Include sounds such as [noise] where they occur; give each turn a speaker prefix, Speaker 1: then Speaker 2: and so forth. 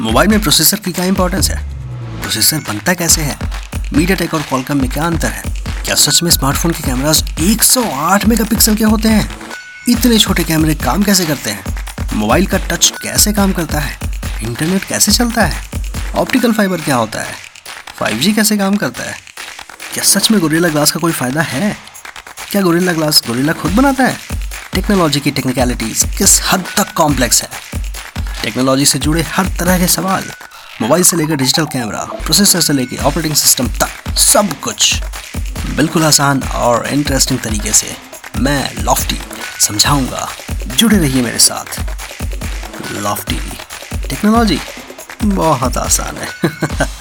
Speaker 1: Mobile में processor की क्या इंपॉर्टेंस है? प्रोसेसर बनता कैसे है? मीडिया टेक और कॉलकम में क्या अंतर है? क्या सच में स्मार्टफ़ोन के कैमरास 108 मेगापिक्सल के होते हैं? इतने छोटे कैमरे काम कैसे करते हैं? मोबाइल का टच कैसे काम करता है? इंटरनेट कैसे चलता है? ऑप्टिकल फाइबर क्या होता है? 5G कैसे काम करता है? क्या सच में गोरिल्ला ग्लास का कोई फ़ायदा है? क्या गोरिल्ला ग्लास गोरिल्ला खुद बनाता है? टेक्नोलॉजी की टेक्निकलिटीज किस हद तक कॉम्प्लेक्स है? टेक्नोलॉजी से जुड़े हर तरह के सवाल, मोबाइल से लेकर डिजिटल कैमरा, प्रोसेसर से लेकर ऑपरेटिंग सिस्टम तक, सब कुछ बिल्कुल आसान और इंटरेस्टिंग तरीके से मैं लॉफ्टी समझाऊँगा। जुड़े रहिए मेरे साथ। लॉफ्टी टेक्नोलॉजी बहुत आसान है। [laughs]